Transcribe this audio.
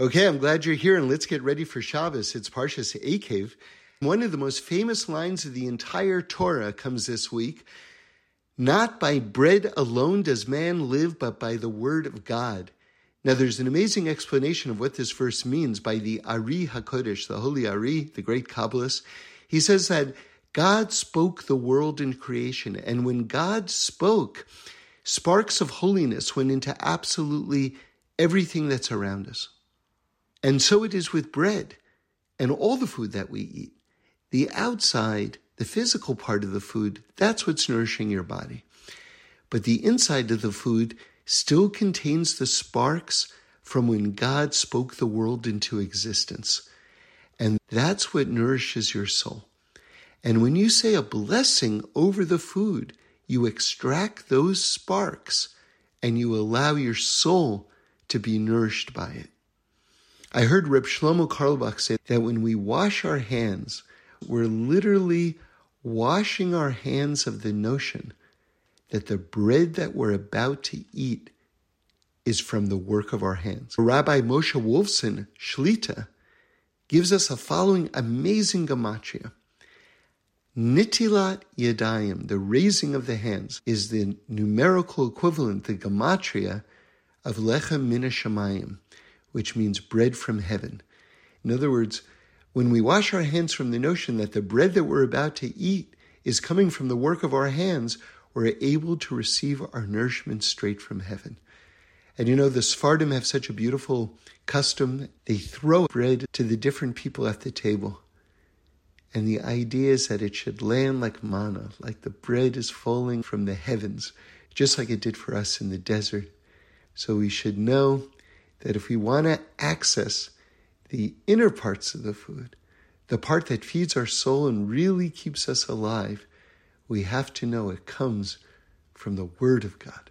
Okay, I'm glad you're here, and let's get ready for Shabbos. It's Parshas Eikev. One of the most famous lines of the entire Torah comes this week. Not by bread alone does man live, but by the word of God. Now, there's an amazing explanation of what this verse means by the Ari HaKodesh, the Holy Ari, the great Kabbalist. He says that God spoke the world in creation, and when God spoke, sparks of holiness went into absolutely everything that's around us. And so it is with bread and all the food that we eat. The outside, the physical part of the food, that's what's nourishing your body. But the inside of the food still contains the sparks from when God spoke the world into existence. And that's what nourishes your soul. And when you say a blessing over the food, you extract those sparks and you allow your soul to be nourished by it. I heard Reb Shlomo Carlebach say that when we wash our hands, we're literally washing our hands of the notion that the bread that we're about to eat is from the work of our hands. Rabbi Moshe Wolfson, Shlita, gives us a following amazing gematria. Nitilat Yadayim, the raising of the hands, is the numerical equivalent, the gematria, of Lechem Min Shamayim, which means bread from heaven. In other words, when we wash our hands from the notion that the bread that we're about to eat is coming from the work of our hands, we're able to receive our nourishment straight from heaven. And you know, the Sephardim have such a beautiful custom. They throw bread to the different people at the table. And the idea is that it should land like manna, like the bread is falling from the heavens, just like it did for us in the desert. So we should know that if we want to access the inner parts of the food, the part that feeds our soul and really keeps us alive, we have to know it comes from the Word of God.